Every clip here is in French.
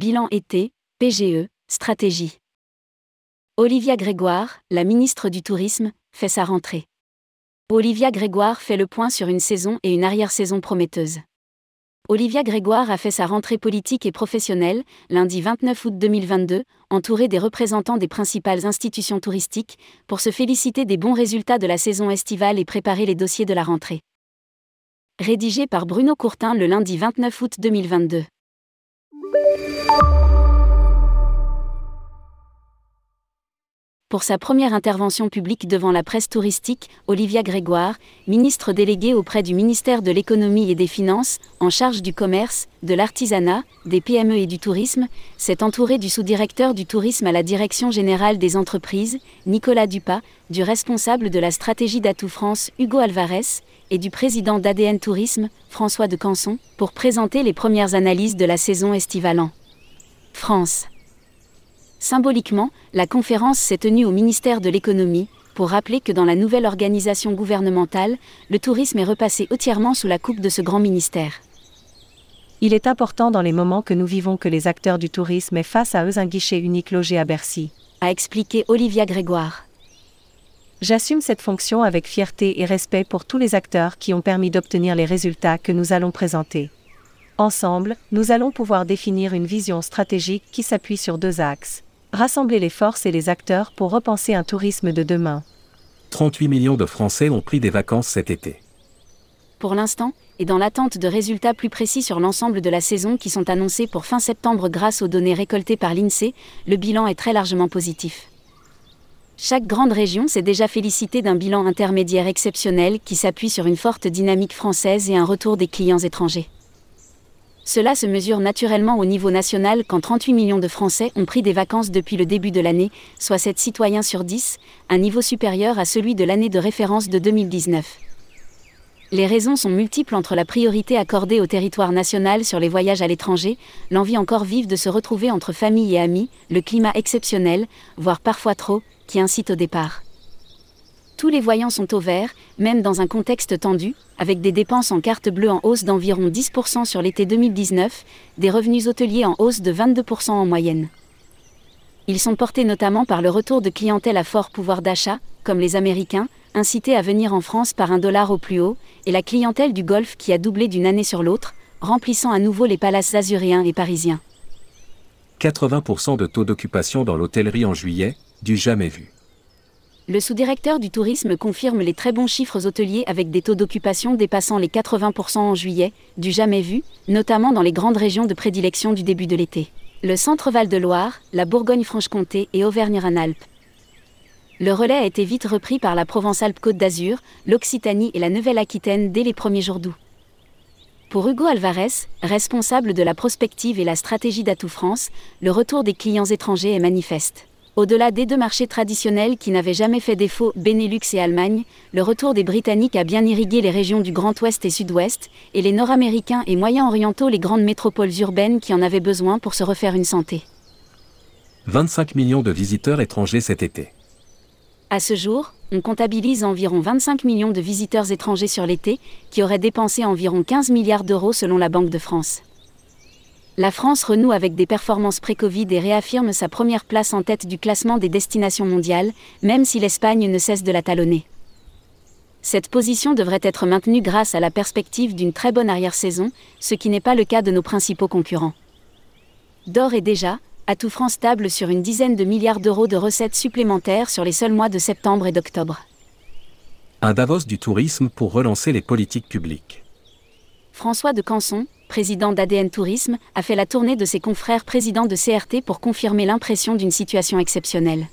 Bilan été, PGE, stratégie. Olivia Grégoire, la ministre du Tourisme, fait sa rentrée. Olivia Grégoire fait le point sur une saison et une arrière-saison prometteuse. Olivia Grégoire a fait sa rentrée politique et professionnelle, lundi 29 août 2022, entourée des représentants des principales institutions touristiques, pour se féliciter des bons résultats de la saison estivale et préparer les dossiers de la rentrée. Rédigé par Bruno Courtin le lundi 29 août 2022. Pour sa première intervention publique devant la presse touristique, Olivia Grégoire, ministre déléguée auprès du ministère de l'Économie et des Finances, en charge du commerce, de l'artisanat, des PME et du tourisme, s'est entourée du sous-directeur du tourisme à la Direction générale des entreprises, Nicolas Dupas, du responsable de la stratégie d'Atout France, Hugo Alvarez, et du président d'ADN Tourisme, François de Canson, pour présenter les premières analyses de la saison estivale France. Symboliquement, la conférence s'est tenue au ministère de l'économie, pour rappeler que dans la nouvelle organisation gouvernementale, le tourisme est repassé entièrement sous la coupe de ce grand ministère. Il est important dans les moments que nous vivons que les acteurs du tourisme aient face à eux un guichet unique logé à Bercy, a expliqué Olivia Grégoire. J'assume cette fonction avec fierté et respect pour tous les acteurs qui ont permis d'obtenir les résultats que nous allons présenter. Ensemble, nous allons pouvoir définir une vision stratégique qui s'appuie sur deux axes rassembler les forces et les acteurs pour repenser un tourisme de demain. 38 millions de Français ont pris des vacances cet été. Pour l'instant, et dans l'attente de résultats plus précis sur l'ensemble de la saison qui sont annoncés pour fin septembre grâce aux données récoltées par l'INSEE, le bilan est très largement positif. Chaque grande région s'est déjà félicitée d'un bilan intermédiaire exceptionnel qui s'appuie sur une forte dynamique française et un retour des clients étrangers. Cela se mesure naturellement au niveau national quand 38 millions de Français ont pris des vacances depuis le début de l'année, soit 7 citoyens sur 10, un niveau supérieur à celui de l'année de référence de 2019. Les raisons sont multiples entre la priorité accordée au territoire national sur les voyages à l'étranger, l'envie encore vive de se retrouver entre famille et amis, le climat exceptionnel, voire parfois trop, qui incite au départ. Tous les voyants sont au vert, même dans un contexte tendu, avec des dépenses en carte bleue en hausse d'environ 10% sur l'été 2019, des revenus hôteliers en hausse de 22% en moyenne. Ils sont portés notamment par le retour de clientèle à fort pouvoir d'achat, comme les Américains, incités à venir en France par un dollar au plus haut, et la clientèle du Golfe qui a doublé d'une année sur l'autre, remplissant à nouveau les palaces azuréens et parisiens. 80% de taux d'occupation dans l'hôtellerie en juillet, du jamais vu. Le sous-directeur du tourisme confirme les très bons chiffres hôteliers avec des taux d'occupation dépassant les 80% en juillet, du jamais vu, notamment dans les grandes régions de prédilection du début de l'été. Le centre Val-de-Loire, la Bourgogne-Franche-Comté et Auvergne-Rhône-Alpes. Le relais a été vite repris par la Provence-Alpes-Côte d'Azur, l'Occitanie et la Nouvelle-Aquitaine dès les premiers jours d'août. Pour Hugo Alvarez, responsable de la prospective et la stratégie d'Atout France, le retour des clients étrangers est manifeste. Au-delà des deux marchés traditionnels qui n'avaient jamais fait défaut, Benelux et Allemagne, le retour des Britanniques a bien irrigué les régions du Grand Ouest et Sud-Ouest, et les Nord-Américains et Moyen-Orientaux les grandes métropoles urbaines qui en avaient besoin pour se refaire une santé. 25 millions de visiteurs étrangers cet été. À ce jour, on comptabilise environ 25 millions de visiteurs étrangers sur l'été, qui auraient dépensé environ 15 milliards d'euros selon la Banque de France. La France renoue avec des performances pré-Covid et réaffirme sa première place en tête du classement des destinations mondiales, même si l'Espagne ne cesse de la talonner. Cette position devrait être maintenue grâce à la perspective d'une très bonne arrière-saison, ce qui n'est pas le cas de nos principaux concurrents. D'or et déjà, Atout France table sur une dizaine de milliards d'euros de recettes supplémentaires sur les seuls mois de septembre et d'octobre. Un Davos du tourisme pour relancer les politiques publiques. François de Canson, président d'ADN Tourisme, a fait la tournée de ses confrères présidents de CRT pour confirmer l'impression d'une situation exceptionnelle.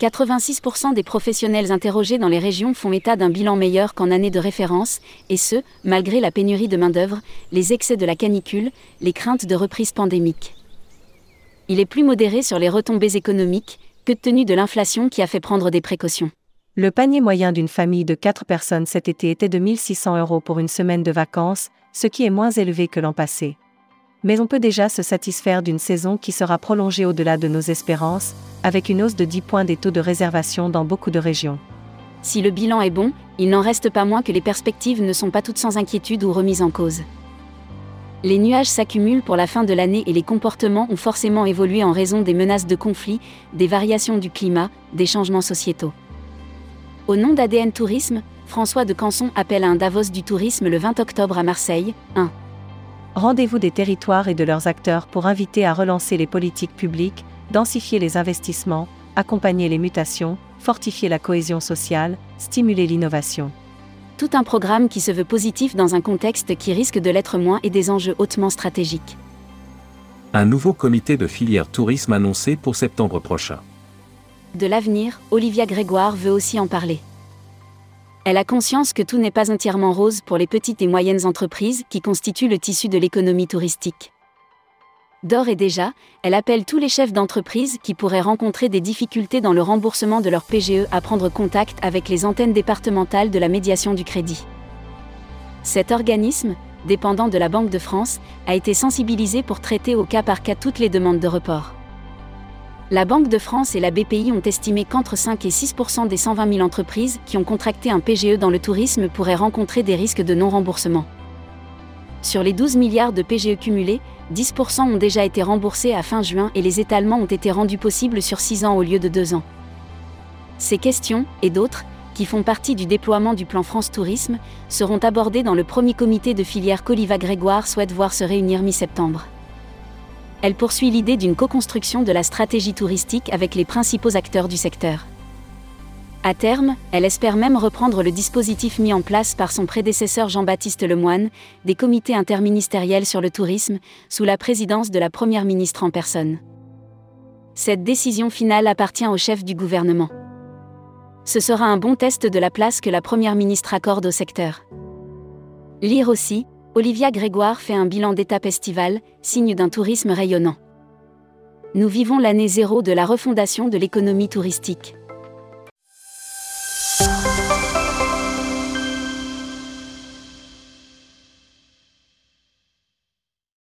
86% des professionnels interrogés dans les régions font état d'un bilan meilleur qu'en année de référence, et ce, malgré la pénurie de main-d'œuvre, les excès de la canicule, les craintes de reprise pandémique. Il est plus modéré sur les retombées économiques, que tenu de l'inflation qui a fait prendre des précautions. Le panier moyen d'une famille de 4 personnes cet été était de 1600 euros pour une semaine de vacances, ce qui est moins élevé que l'an passé. Mais on peut déjà se satisfaire d'une saison qui sera prolongée au-delà de nos espérances, avec une hausse de 10 points des taux de réservation dans beaucoup de régions. Si le bilan est bon, il n'en reste pas moins que les perspectives ne sont pas toutes sans inquiétude ou remises en cause. Les nuages s'accumulent pour la fin de l'année et les comportements ont forcément évolué en raison des menaces de conflits, des variations du climat, des changements sociétaux. Au nom d'ADN Tourisme, François de Canson appelle à un Davos du tourisme le 20 octobre à Marseille. 1. Rendez-vous des territoires et de leurs acteurs pour inviter à relancer les politiques publiques, densifier les investissements, accompagner les mutations, fortifier la cohésion sociale, stimuler l'innovation. Tout un programme qui se veut positif dans un contexte qui risque de l'être moins et des enjeux hautement stratégiques. Un nouveau comité de filière tourisme annoncé pour septembre prochain. De l'avenir, Olivia Grégoire veut aussi en parler. Elle a conscience que tout n'est pas entièrement rose pour les petites et moyennes entreprises qui constituent le tissu de l'économie touristique. D'ores et déjà, elle appelle tous les chefs d'entreprise qui pourraient rencontrer des difficultés dans le remboursement de leur PGE à prendre contact avec les antennes départementales de la médiation du crédit. Cet organisme, dépendant de la Banque de France, a été sensibilisé pour traiter au cas par cas toutes les demandes de report. La Banque de France et la BPI ont estimé qu'entre 5 et 6% des 120 000 entreprises qui ont contracté un PGE dans le tourisme pourraient rencontrer des risques de non-remboursement. Sur les 12 milliards de PGE cumulés, 10% ont déjà été remboursés à fin juin et les étalements ont été rendus possibles sur 6 ans au lieu de 2 ans. Ces questions, et d'autres, qui font partie du déploiement du plan France Tourisme, seront abordées dans le premier comité de filière qu'Oliva Grégoire souhaite voir se réunir mi-septembre. Elle poursuit l'idée d'une co-construction de la stratégie touristique avec les principaux acteurs du secteur. À terme, elle espère même reprendre le dispositif mis en place par son prédécesseur Jean-Baptiste Lemoine, des comités interministériels sur le tourisme, sous la présidence de la Première ministre en personne. Cette décision finale appartient au chef du gouvernement. Ce sera un bon test de la place que la Première ministre accorde au secteur. Lire aussi, Olivia Grégoire fait un bilan d'étape estivale, signe d'un tourisme rayonnant. Nous vivons l'année zéro de la refondation de l'économie touristique.